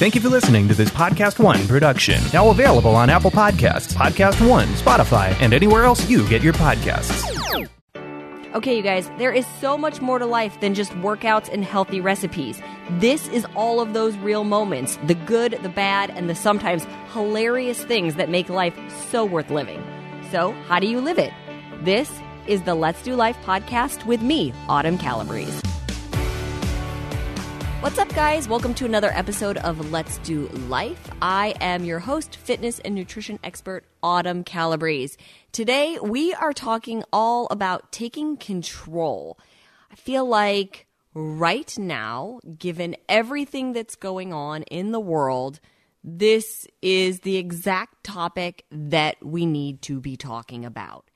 Thank you for listening to this Podcast One production. Now available on Apple Podcasts, Podcast One, Spotify, and anywhere else you get your podcasts. Okay, you guys, there is so much more to life than just workouts and healthy recipes. This is all of those real moments the good, the bad, and the sometimes hilarious things that make life so worth living. So, how do you live it? This is the Let's Do Life podcast with me, Autumn Calabrese. What's up, guys? Welcome to another episode of Let's Do Life. I am your host, fitness and nutrition expert, Autumn Calabrese. Today, we are talking all about taking control. I feel like right now, given everything that's going on in the world, this is the exact topic that we need to be talking about.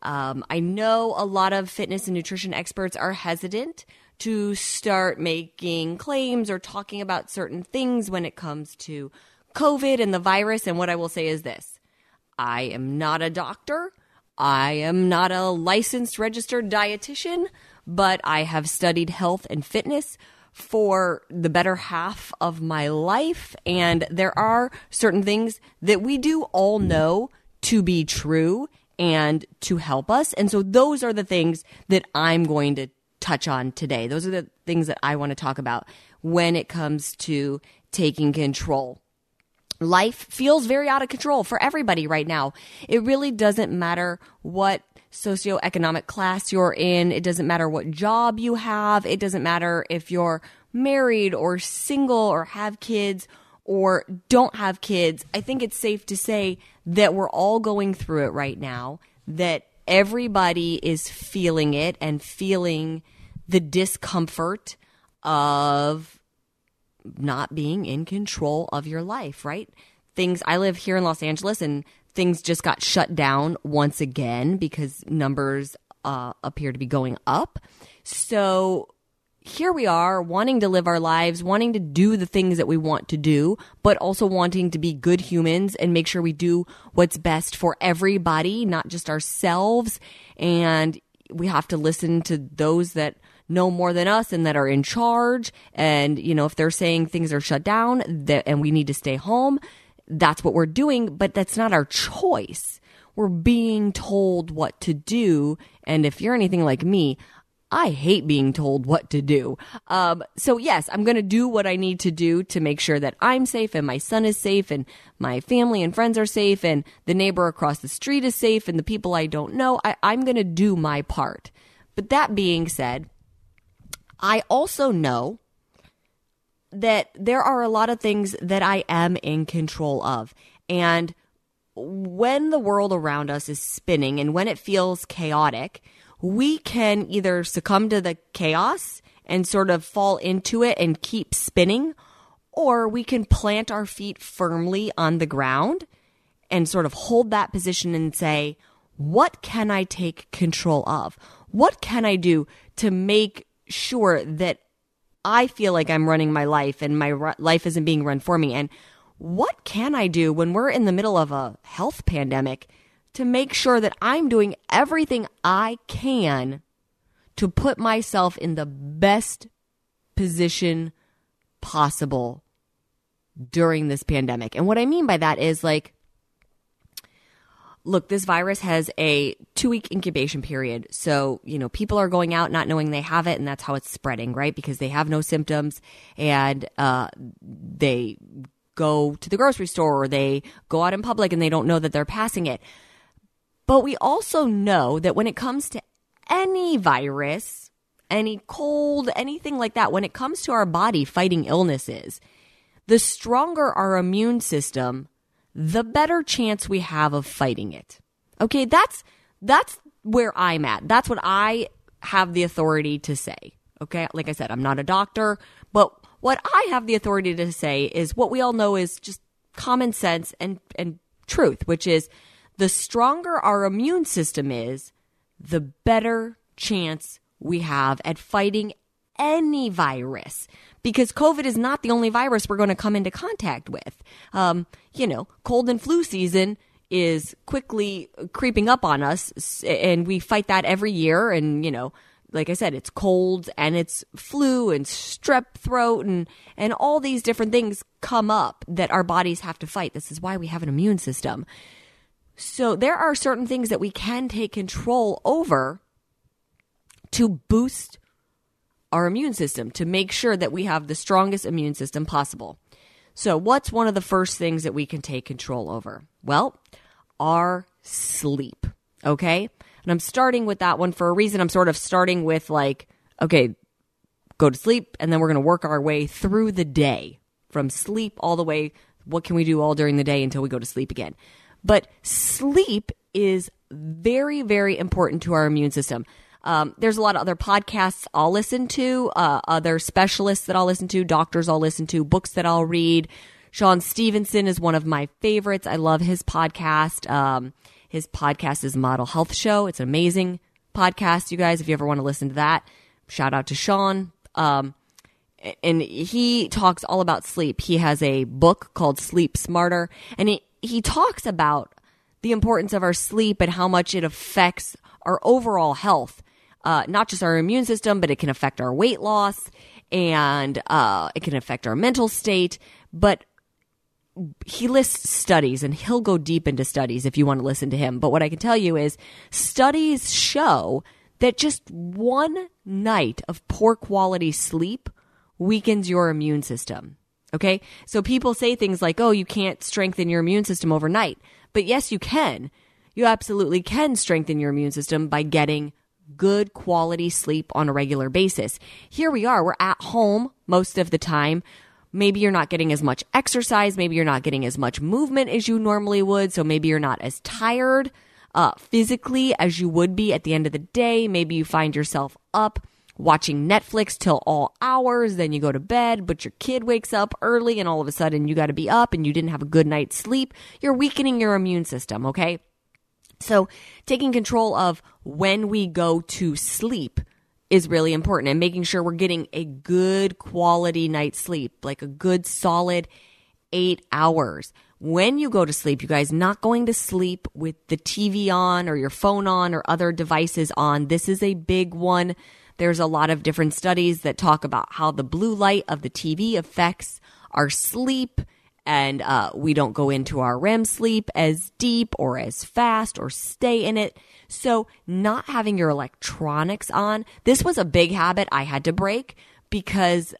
Um, I know a lot of fitness and nutrition experts are hesitant to start making claims or talking about certain things when it comes to COVID and the virus. And what I will say is this I am not a doctor, I am not a licensed registered dietitian, but I have studied health and fitness for the better half of my life. And there are certain things that we do all know to be true and to help us. And so those are the things that I'm going to touch on today. Those are the things that I want to talk about when it comes to taking control. Life feels very out of control for everybody right now. It really doesn't matter what socioeconomic class you're in. It doesn't matter what job you have. It doesn't matter if you're married or single or have kids or don't have kids. I think it's safe to say that we're all going through it right now, that everybody is feeling it and feeling the discomfort of not being in control of your life, right? Things, I live here in Los Angeles and things just got shut down once again because numbers uh, appear to be going up. So here we are wanting to live our lives, wanting to do the things that we want to do, but also wanting to be good humans and make sure we do what's best for everybody, not just ourselves. And we have to listen to those that know more than us and that are in charge. And, you know, if they're saying things are shut down and we need to stay home, that's what we're doing, but that's not our choice. We're being told what to do. And if you're anything like me, I hate being told what to do. Um, so yes, I'm going to do what I need to do to make sure that I'm safe and my son is safe and my family and friends are safe and the neighbor across the street is safe and the people I don't know. I, I'm going to do my part. But that being said, I also know that there are a lot of things that I am in control of. And when the world around us is spinning and when it feels chaotic, we can either succumb to the chaos and sort of fall into it and keep spinning, or we can plant our feet firmly on the ground and sort of hold that position and say, what can I take control of? What can I do to make sure that I feel like I'm running my life and my ru- life isn't being run for me. And what can I do when we're in the middle of a health pandemic to make sure that I'm doing everything I can to put myself in the best position possible during this pandemic? And what I mean by that is like, look, this virus has a two week incubation period. So, you know, people are going out not knowing they have it, and that's how it's spreading, right? Because they have no symptoms and uh, they go to the grocery store or they go out in public and they don't know that they're passing it. But we also know that when it comes to any virus, any cold, anything like that, when it comes to our body fighting illnesses, the stronger our immune system, the better chance we have of fighting it. Okay, that's that's where I'm at. That's what I have the authority to say. Okay, like I said, I'm not a doctor, but what I have the authority to say is what we all know is just common sense and and truth, which is the stronger our immune system is, the better chance we have at fighting any virus because COVID is not the only virus we're going to come into contact with. Um, you know, cold and flu season is quickly creeping up on us, and we fight that every year. And, you know, like I said, it's colds and it's flu and strep throat and, and all these different things come up that our bodies have to fight. This is why we have an immune system. So there are certain things that we can take control over to boost our immune system, to make sure that we have the strongest immune system possible. So, what's one of the first things that we can take control over? Well, our sleep. Okay. And I'm starting with that one for a reason. I'm sort of starting with like, okay, go to sleep, and then we're going to work our way through the day from sleep all the way. What can we do all during the day until we go to sleep again? But sleep is very, very important to our immune system. Um, there's a lot of other podcasts I'll listen to, uh, other specialists that I'll listen to, doctors I'll listen to, books that I'll read. Shawn Stevenson is one of my favorites. I love his podcast. Um, his podcast is Model Health Show. It's an amazing podcast, you guys. If you ever want to listen to that, shout out to Shawn. Um, and he talks all about sleep. He has a book called Sleep Smarter, and he, he talks about the importance of our sleep and how much it affects our overall health uh, not just our immune system, but it can affect our weight loss and uh, it can affect our mental state. But he lists studies and he'll go deep into studies if you want to listen to him. But what I can tell you is studies show that just one night of poor quality sleep weakens your immune system. Okay. So people say things like, oh, you can't strengthen your immune system overnight. But yes, you can. You absolutely can strengthen your immune system by getting good quality sleep on a regular basis. Here we are, we're at home most of the time. Maybe you're not getting as much exercise. Maybe you're not getting as much movement as you normally would. So maybe you're not as tired uh, physically as you would be at the end of the day. Maybe you find yourself up watching Netflix till all hours. Then you go to bed, but your kid wakes up early and all of a sudden you got to be up and you didn't have a good night's sleep. You're weakening your immune system. Okay. So taking control of when we go to sleep is really important and making sure we're getting a good quality night's sleep, like a good solid eight hours. When you go to sleep, you guys not going to sleep with the TV on or your phone on or other devices on. This is a big one. There's a lot of different studies that talk about how the blue light of the TV affects our sleep and uh, we don't go into our REM sleep as deep or as fast or stay in it. So, not having your electronics on, this was a big habit I had to break because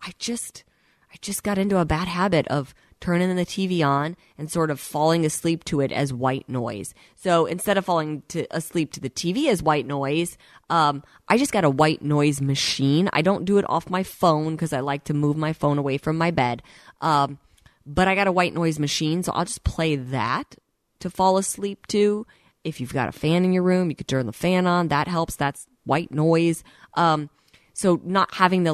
I just, I just got into a bad habit of turning the TV on and sort of falling asleep to it as white noise. So instead of falling to asleep to the TV as white noise, um, I just got a white noise machine. I don't do it off my phone because I like to move my phone away from my bed. Um, but I got a white noise machine, so I'll just play that to fall asleep to. If you've got a fan in your room, you could turn the fan on. That helps. That's white noise. Um, so not having the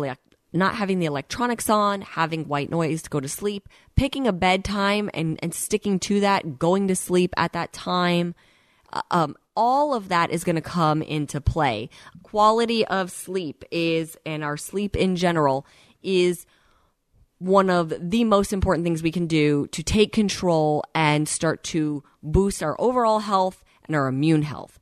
not having the electronics on, having white noise to go to sleep, picking a bedtime and, and sticking to that, going to sleep at that time. Uh, um, all of that is going to come into play. Quality of sleep is, and our sleep in general is one of the most important things we can do to take control and start to boost our overall health and our immune health.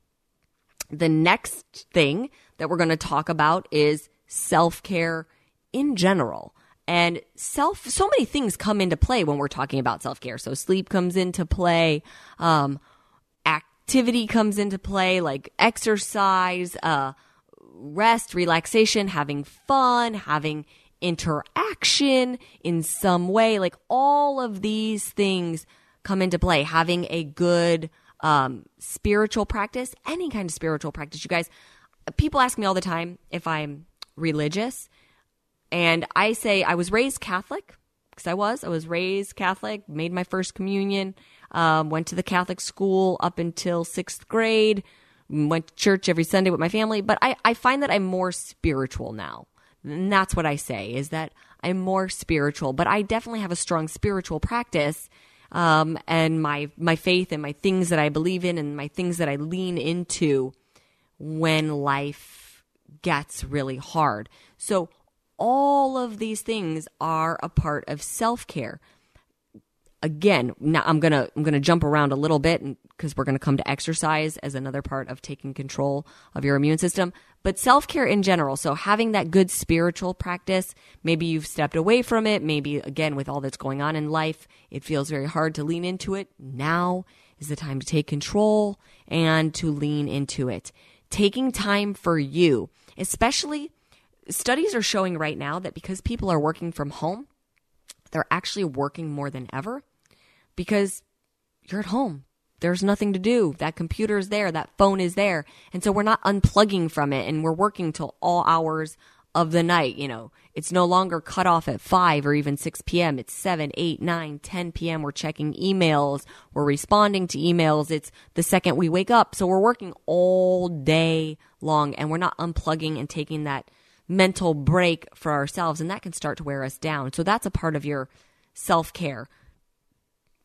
The next thing that we're going to talk about is self care in general. And self, so many things come into play when we're talking about self care. So sleep comes into play, um, activity comes into play, like exercise, uh, rest, relaxation, having fun, having interaction in some way. Like all of these things come into play. Having a good um, spiritual practice, any kind of spiritual practice. You guys, people ask me all the time if I'm religious. And I say I was raised Catholic because I was. I was raised Catholic, made my first communion, um, went to the Catholic school up until sixth grade, went to church every Sunday with my family. But I, I find that I'm more spiritual now. And that's what I say is that I'm more spiritual, but I definitely have a strong spiritual practice. Um, and my, my faith and my things that I believe in and my things that I lean into when life gets really hard. So all of these things are a part of self care. Again, now I'm gonna I'm gonna jump around a little bit because we're to come to exercise as another part of taking control of your immune system, but self care in general. So having that good spiritual practice, maybe you've stepped away from it. Maybe again, with all that's going on in life, it feels very hard to lean into it. Now is the time to take control and to lean into it. Taking time for you, especially studies are showing right now that because people are working from home, they're actually working more than ever because you're at home. There's nothing to do. That computer is there. That phone is there. And so we're not unplugging from it and we're working till all hours of the night. You know, it's no longer cut off at 5 or even 6 p.m. It's 7, 8, 9, 10 p.m. We're checking emails. We're responding to emails. It's the second we wake up. So we're working all day long and we're not unplugging and taking that mental break for ourselves. And that can start to wear us down. So that's a part of your self care.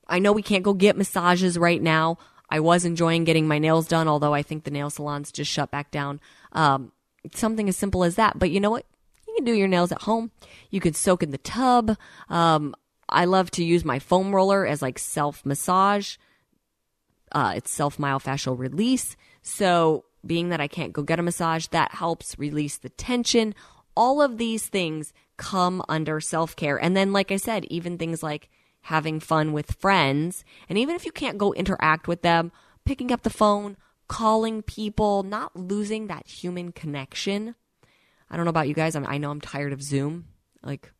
I know we can't go get massages right now. I was enjoying getting my nails done, although I think the nail salons just shut back down. Um, something as simple as that. But you know what? You can do your nails at home. You can soak in the tub. Um, I love to use my foam roller as like self massage. Uh, it's self myofascial release. So, being that I can't go get a massage, that helps release the tension. All of these things come under self care. And then, like I said, even things like having fun with friends. And even if you can't go interact with them, picking up the phone, calling people, not losing that human connection. I don't know about you guys. I know I'm tired of Zoom. Like,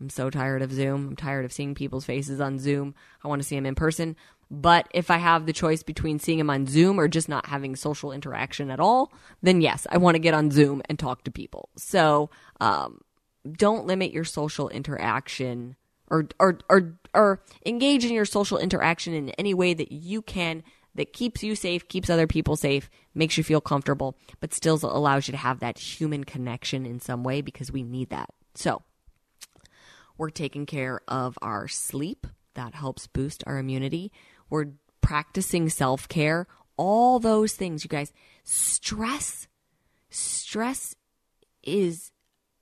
I'm so tired of Zoom. I'm tired of seeing people's faces on Zoom. I want to see them in person. But if I have the choice between seeing them on Zoom or just not having social interaction at all, then yes, I want to get on Zoom and talk to people. So um, don't limit your social interaction or, or, or, or engage in your social interaction in any way that you can that keeps you safe, keeps other people safe, makes you feel comfortable, but still allows you to have that human connection in some way because we need that. So, we're taking care of our sleep. That helps boost our immunity. We're practicing self care. All those things, you guys. Stress, stress is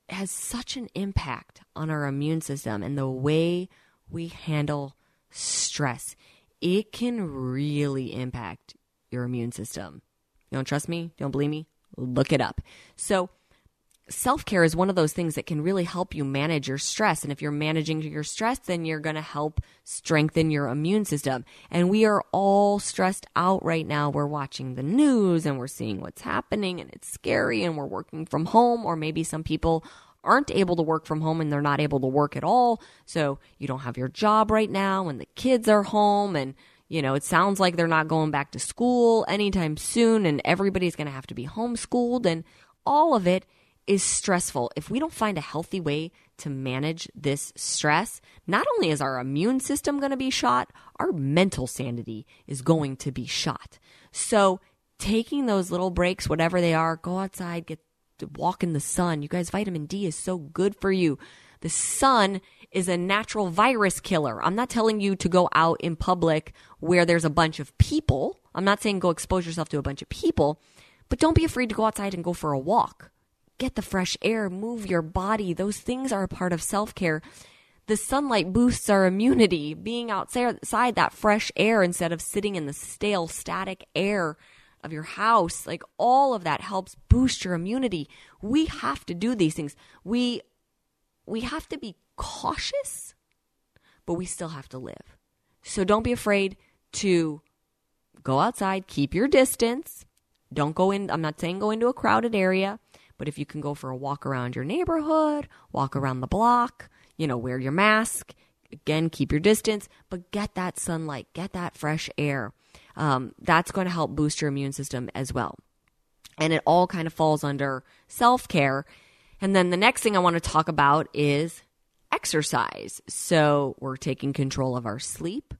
has such an impact on our immune system and the way we handle stress. It can really impact your immune system. You don't trust me? Don't believe me? Look it up. So, self care is one of those things that can really help you manage your stress. And if you're managing your stress, then you're going to help strengthen your immune system. And we are all stressed out right now. We're watching the news and we're seeing what's happening and it's scary and we're working from home, or maybe some people aren't able to work from home and they're not able to work at all. So you don't have your job right now and the kids are home and you know, it sounds like they're not going back to school anytime soon and everybody's going to have to be homeschooled and all of it is stressful. If we don't find a healthy way to manage this stress, not only is our immune system going to be shot, our mental sanity is going to be shot. So, taking those little breaks, whatever they are, go outside, get walk in the sun. You guys, vitamin D is so good for you. The sun is a natural virus killer. I'm not telling you to go out in public where there's a bunch of people. I'm not saying go expose yourself to a bunch of people, but don't be afraid to go outside and go for a walk get the fresh air, move your body. Those things are a part of self care. The sunlight boosts our immunity. Being outside that fresh air instead of sitting in the stale, static air of your house, like all of that helps boost your immunity. We have to do these things. We we have to be cautious, but we still have to live. So don't be afraid to go outside, keep your distance. Don't go in, I'm not saying go into a crowded area. But if you can go for a walk around your neighborhood, walk around the block, you know, wear your mask, again, keep your distance, but get that sunlight, get that fresh air. Um, that's going to help boost your immune system as well. And it all kind of falls under self care. And then the next thing I want to talk about is exercise. So we're taking control of our sleep,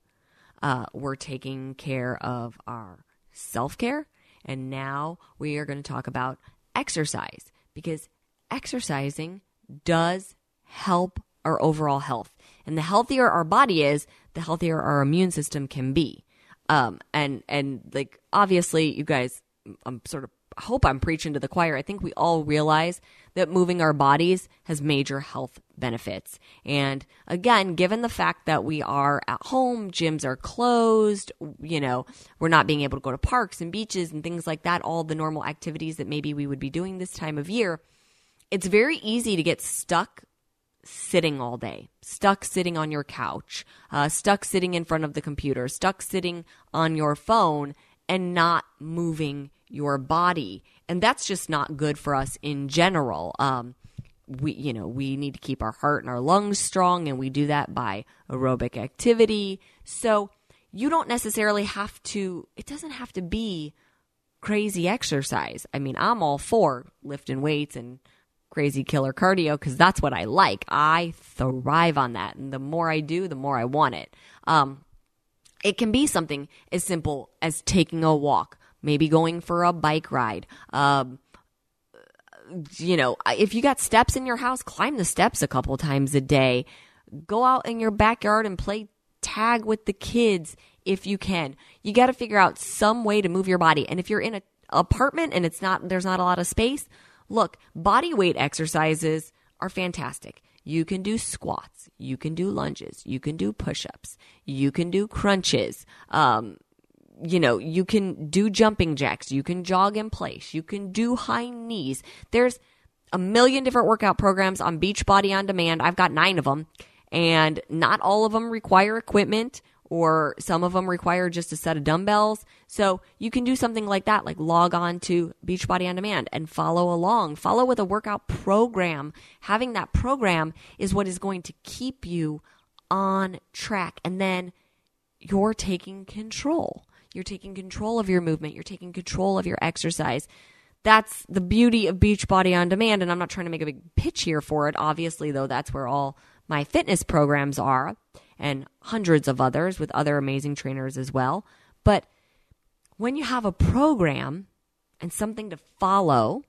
uh, we're taking care of our self care. And now we are going to talk about exercise because exercising does help our overall health. And the healthier our body is, the healthier our immune system can be. Um, and, and like, obviously, you guys, I'm sort of hope I'm preaching to the choir. I think we all realize that moving our bodies has major health benefits. And again, given the fact that we are at home, gyms are closed, you know, we're not being able to go to parks and beaches and things like that, all the normal activities that maybe we would be doing this time of year, it's very easy to get stuck sitting all day, stuck sitting on your couch, uh, stuck sitting in front of the computer, stuck sitting on your phone and not moving your body. And that's just not good for us in general. Um, we, you know, we need to keep our heart and our lungs strong, and we do that by aerobic activity. So you don't necessarily have to, it doesn't have to be crazy exercise. I mean, I'm all for lifting weights and crazy killer cardio because that's what I like. I thrive on that. And the more I do, the more I want it. Um, it can be something as simple as taking a walk, maybe going for a bike ride. Um, you know, if you got steps in your house, climb the steps a couple times a day. Go out in your backyard and play tag with the kids if you can. You got to figure out some way to move your body. And if you're in an apartment and it's not there's not a lot of space, look, body weight exercises are fantastic. You can do squats, you can do lunges, you can do push-ups, you can do crunches. Um, you know, you can do jumping jacks, you can jog in place, you can do high knees. There's a million different workout programs on Beachbody on Demand. I've got nine of them, and not all of them require equipment, or some of them require just a set of dumbbells. So you can do something like that, like log on to Beachbody on Demand and follow along. Follow with a workout program. Having that program is what is going to keep you on track. And then you're taking control. You're taking control of your movement. You're taking control of your exercise. That's the beauty of Beachbody on Demand. And I'm not trying to make a big pitch here for it. Obviously, though, that's where all my fitness programs are and hundreds of others with other amazing trainers as well. But when you have a program and something to follow,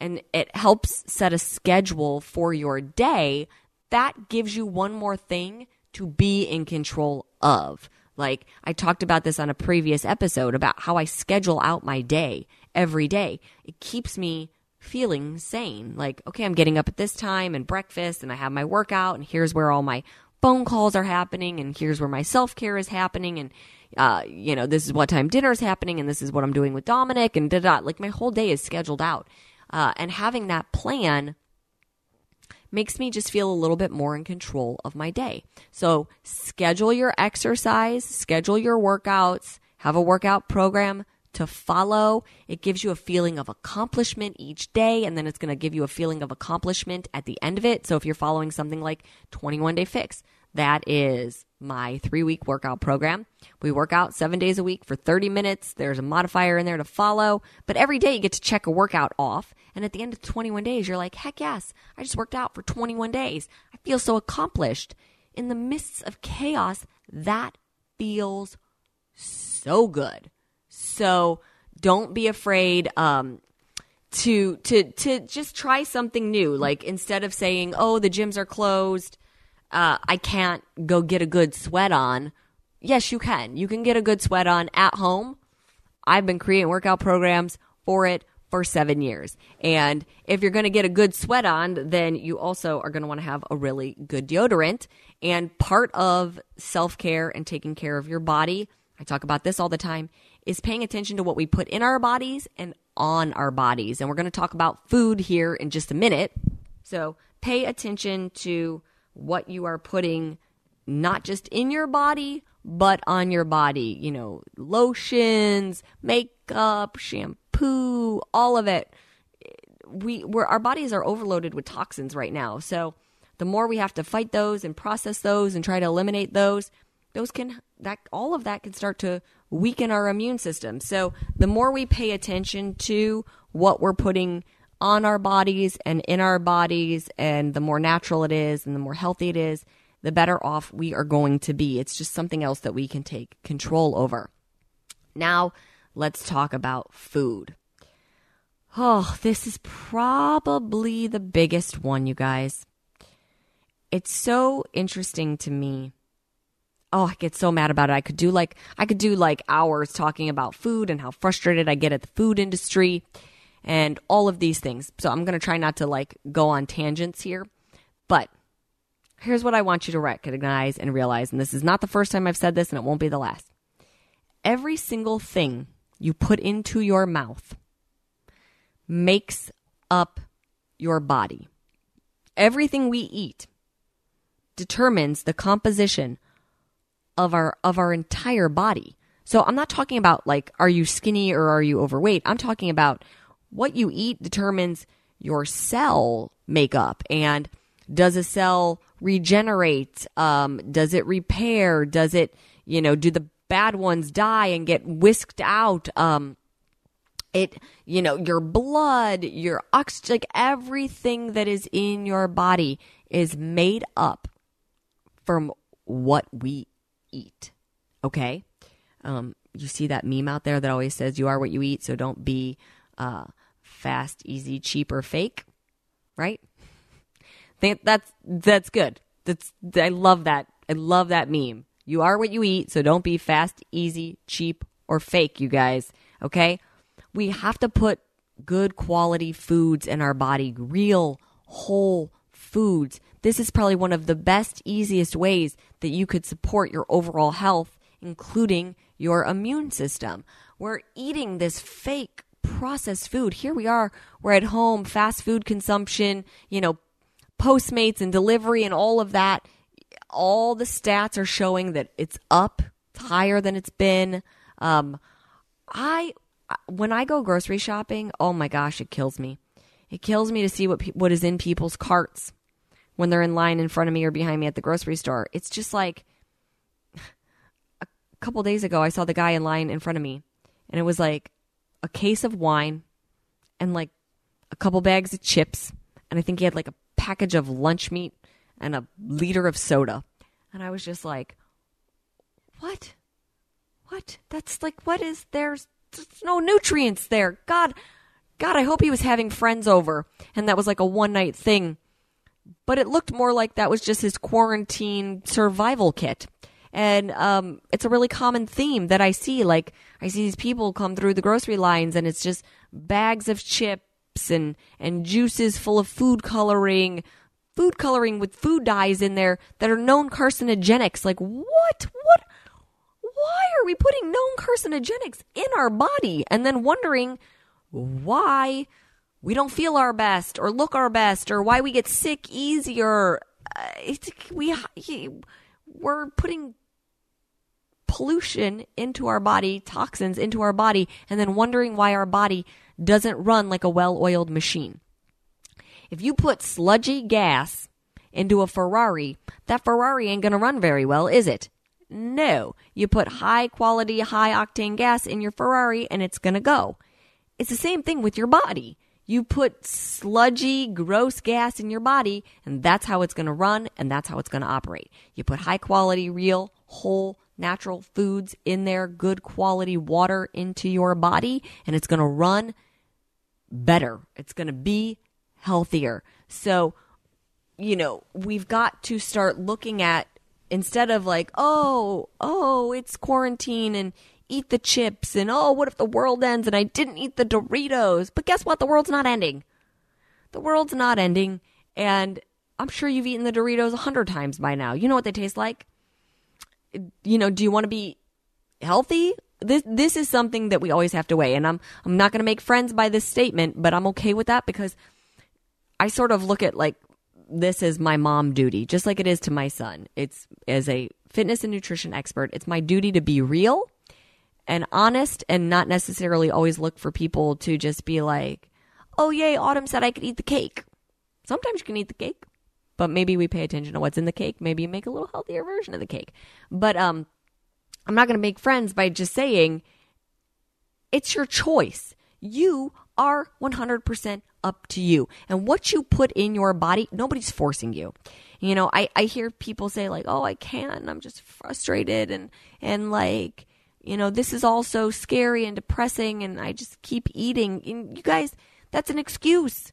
and it helps set a schedule for your day, that gives you one more thing to be in control of. Like I talked about this on a previous episode about how I schedule out my day every day. It keeps me feeling sane. Like, okay, I'm getting up at this time and breakfast and I have my workout and here's where all my phone calls are happening and here's where my self-care is happening and uh, you know, this is what time dinner is happening and this is what I'm doing with Dominic and da da. Like my whole day is scheduled out. Uh, and having that plan makes me just feel a little bit more in control of my day. So schedule your exercise, schedule your workouts, have a workout program to follow. It gives you a feeling of accomplishment each day, and then it's going to give you a feeling of accomplishment at the end of it. So if you're following something like 21 Day Fix, that is my three week workout program. We work out seven days a week for 30 minutes. There's a modifier in there to follow, but every day you get to check a workout off. And at the end of 21 days, you're like, heck yes, I just worked out for 21 days. I feel so accomplished. In the midst of chaos, that feels so good. So don't be afraid um, to to to just try something new. Like instead of saying, "Oh, the gyms are closed," uh, I can't go get a good sweat on. Yes, you can. You can get a good sweat on at home. I've been creating workout programs for it for seven years. And if you're going to get a good sweat on, then you also are going to want to have a really good deodorant. And part of self care and taking care of your body, I talk about this all the time, is paying attention to what we put in our bodies and on our bodies. And we're going to talk about food here in just a minute. So pay attention to what you are putting not just in your body, but on your body. You know, lotions, makeup, shampoo, all of it. We, we're, our bodies are overloaded with toxins right now. So the more we have to fight those and process those and try to eliminate those, those can that all of that can start to weaken our immune system. So the more we pay attention to what we're putting on our bodies and in our bodies, and the more natural it is and the more healthy it is, the better off we are going to be. It's just something else that we can take control over. Now, let's talk about food. Oh, this is probably the biggest one, you guys. It's so interesting to me oh, I get so mad about it. I could do like I could do like hours talking about food and how frustrated I get at the food industry. And all of these things. So I'm going to try not to like go on tangents here, but here's what I want you to recognize and realize. And this is not the first time I've said this, and it won't be the last. Every single thing you put into your mouth makes up your body. Everything we eat determines the composition of our of our entire body. So I'm not talking about like are you skinny or are you overweight? I'm talking about what you eat determines your cell makeup and does a cell regenerate? Um, does it repair? Does it, you know, do the bad ones die and get whisked out? Um, it, you know, your blood, your oxygen, like everything that is in your body is made up from what we eat. Okay? Um, you see that meme out there that always says you are what you eat, so don't be uh, fast, easy, cheap, or fake, right? That's that's good. That's I love that. I love that meme. You are what you eat, so don't be fast, easy, cheap, or fake, you guys. Okay? We have to put good quality foods in our body, real, whole foods. This is probably one of the best, easiest ways that you could support your overall health, including your immune system. We're eating this fake processed food. Here we are, we're at home, fast food consumption, you know, Postmates and delivery and all of that. All the stats are showing that it's up, it's higher than it's been. Um, I when I go grocery shopping, oh my gosh, it kills me. It kills me to see what what is in people's carts when they're in line in front of me or behind me at the grocery store. It's just like a couple days ago, I saw the guy in line in front of me, and it was like a case of wine and like a couple bags of chips, and I think he had like a package of lunch meat and a liter of soda. And I was just like, what? What? That's like, what is there's, there's no nutrients there. God, God, I hope he was having friends over and that was like a one night thing. But it looked more like that was just his quarantine survival kit. And um, it's a really common theme that I see. Like, I see these people come through the grocery lines and it's just bags of chips and and juices full of food coloring, food coloring with food dyes in there that are known carcinogenics. Like what? What? Why are we putting known carcinogenics in our body and then wondering why we don't feel our best or look our best or why we get sick easier? Uh, we we're putting pollution into our body, toxins into our body, and then wondering why our body doesn't run like a well oiled machine. If you put sludgy gas into a Ferrari, that Ferrari ain't going to run very well, is it? No. You put high quality, high octane gas in your Ferrari and it's going to go. It's the same thing with your body. You put sludgy, gross gas in your body, and that's how it's going to run and that's how it's going to operate. You put high quality, real, whole, natural foods in there, good quality water into your body, and it's going to run better. It's going to be healthier. So, you know, we've got to start looking at instead of like, oh, oh, it's quarantine and eat the chips and oh, what if the world ends and I didn't eat the Doritos? But guess what? The world's not ending. The world's not ending. And I'm sure you've eaten the Doritos a hundred times by now. You know what they taste like you know, do you want to be healthy? This this is something that we always have to weigh, and I'm I'm not going to make friends by this statement, but I'm okay with that because I sort of look at like this is my mom duty, just like it is to my son. It's as a fitness and nutrition expert, it's my duty to be real and honest, and not necessarily always look for people to just be like, "Oh yay, Autumn said I could eat the cake." Sometimes you can eat the cake but maybe we pay attention to what's in the cake. Maybe make a little healthier version of the cake. But um, I'm not going to make friends by just saying it's your choice. You are 100% up to you. And what you put in your body, nobody's forcing you. You know, I, I hear people say like, "Oh, I can't. I'm just frustrated and and like, you know, this is all so scary and depressing and I just keep eating." And you guys, that's an excuse.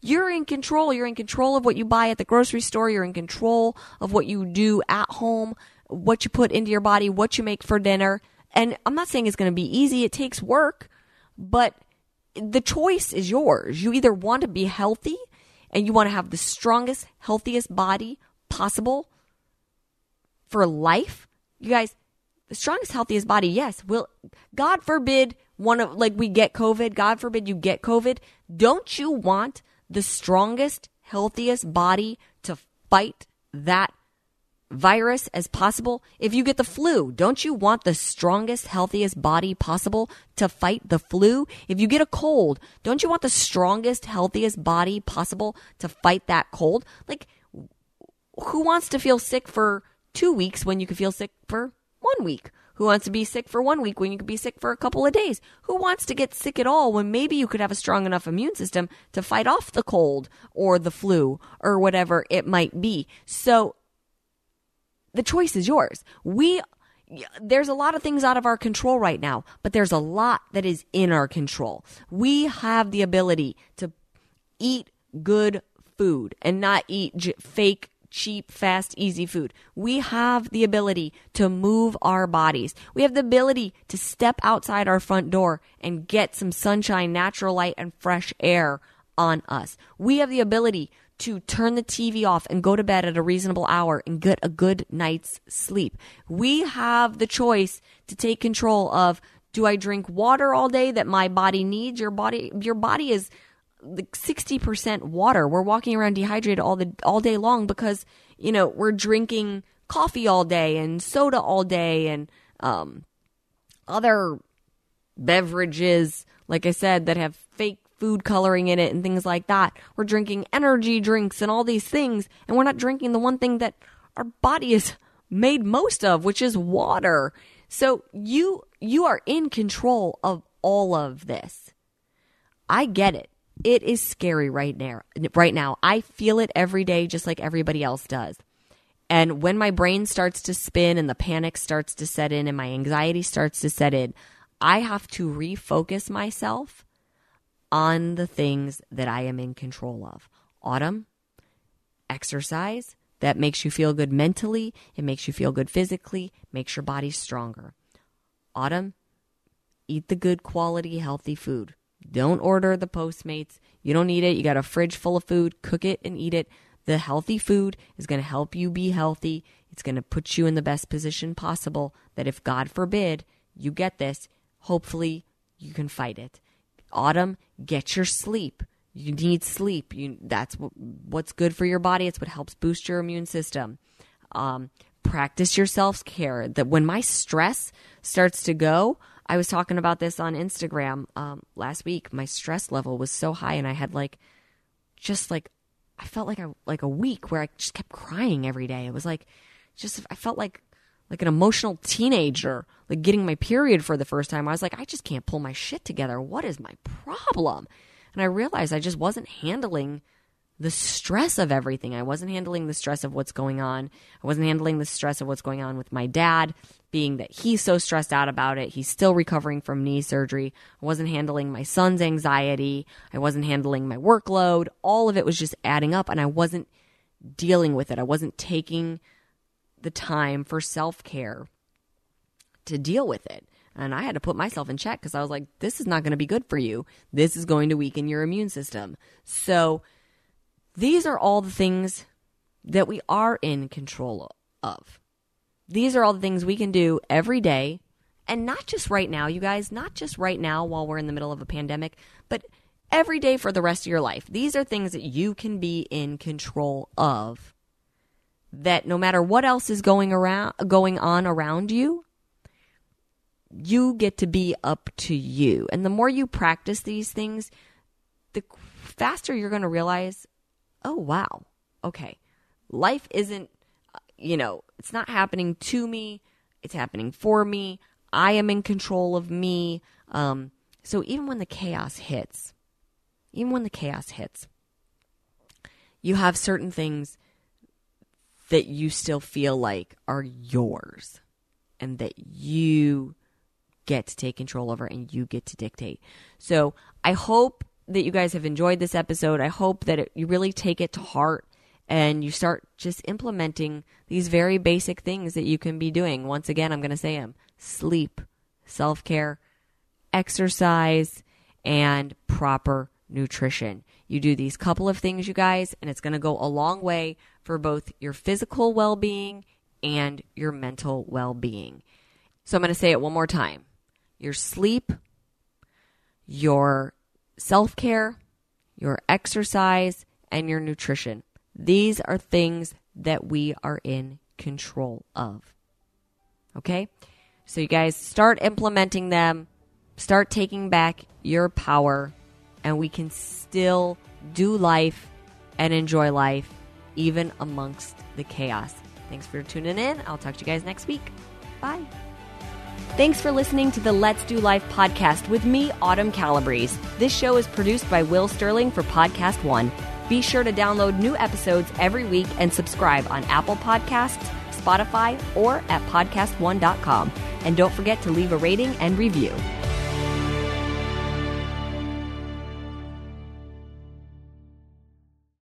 You're in control. You're in control of what you buy at the grocery store. You're in control of what you do at home, what you put into your body, what you make for dinner. And I'm not saying it's going to be easy. It takes work, but the choice is yours. You either want to be healthy and you want to have the strongest, healthiest body possible for life. You guys, the strongest, healthiest body, yes, will, God forbid one of, like we get COVID, God forbid you get COVID. Don't you want the strongest, healthiest body to fight that virus as possible? If you get the flu, don't you want the strongest, healthiest body possible to fight the flu? If you get a cold, don't you want the strongest, healthiest body possible to fight that cold? Like, who wants to feel sick for two weeks when you can feel sick for one week? Who wants to be sick for one week when you could be sick for a couple of days? Who wants to get sick at all when maybe you could have a strong enough immune system to fight off the cold or the flu or whatever it might be? So the choice is yours. We there's a lot of things out of our control right now, but there's a lot that is in our control. We have the ability to eat good food and not eat j- fake cheap, fast, easy food. We have the ability to move our bodies. We have the ability to step outside our front door and get some sunshine, natural light, and fresh air on us. We have the ability to turn the TV off and go to bed at a reasonable hour and get a good night's sleep. We have the choice to take control of do I drink water all day that my body needs? Your body your body is like 60% water. We're walking around dehydrated all the all day long because, you know, we're drinking coffee all day and soda all day and um other beverages like I said that have fake food coloring in it and things like that. We're drinking energy drinks and all these things, and we're not drinking the one thing that our body is made most of, which is water. So you you are in control of all of this. I get it. It is scary right now. Right now, I feel it every day just like everybody else does. And when my brain starts to spin and the panic starts to set in and my anxiety starts to set in, I have to refocus myself on the things that I am in control of. Autumn, exercise that makes you feel good mentally, it makes you feel good physically, makes your body stronger. Autumn, eat the good quality, healthy food. Don't order the Postmates. You don't need it. You got a fridge full of food. Cook it and eat it. The healthy food is going to help you be healthy. It's going to put you in the best position possible that if God forbid you get this, hopefully you can fight it. Autumn, get your sleep. You need sleep. You, that's what, what's good for your body. It's what helps boost your immune system. Um, practice your self care. That when my stress starts to go, I was talking about this on Instagram um, last week. My stress level was so high, and I had like, just like, I felt like a like a week where I just kept crying every day. It was like, just I felt like like an emotional teenager, like getting my period for the first time. I was like, I just can't pull my shit together. What is my problem? And I realized I just wasn't handling the stress of everything. I wasn't handling the stress of what's going on. I wasn't handling the stress of what's going on with my dad, being that he's so stressed out about it. He's still recovering from knee surgery. I wasn't handling my son's anxiety. I wasn't handling my workload. All of it was just adding up, and I wasn't dealing with it. I wasn't taking the time for self care to deal with it. And I had to put myself in check because I was like, this is not going to be good for you. This is going to weaken your immune system. So, these are all the things that we are in control of. These are all the things we can do every day. And not just right now, you guys, not just right now while we're in the middle of a pandemic, but every day for the rest of your life. These are things that you can be in control of that no matter what else is going around going on around you you get to be up to you and the more you practice these things the faster you're going to realize oh wow. Okay. Life isn't you know it's not happening to me. It's happening for me. I am in control of me. Um, so even when the chaos hits even when the chaos hits you have certain things that you still feel like are yours and that you get to take control over and you get to dictate. So I hope that you guys have enjoyed this episode. I hope that it, you really take it to heart and you start just implementing these very basic things that you can be doing. Once again, I'm going to say them sleep, self care, exercise, and proper nutrition. You do these couple of things, you guys, and it's going to go a long way for both your physical well being and your mental well being. So I'm going to say it one more time your sleep, your self care, your exercise, and your nutrition. These are things that we are in control of. Okay? So, you guys start implementing them, start taking back your power, and we can still do life and enjoy life even amongst the chaos. Thanks for tuning in. I'll talk to you guys next week. Bye. Thanks for listening to the Let's Do Life podcast with me, Autumn Calabrese. This show is produced by Will Sterling for Podcast One. Be sure to download new episodes every week and subscribe on Apple Podcasts, Spotify, or at podcastone.com. And don't forget to leave a rating and review.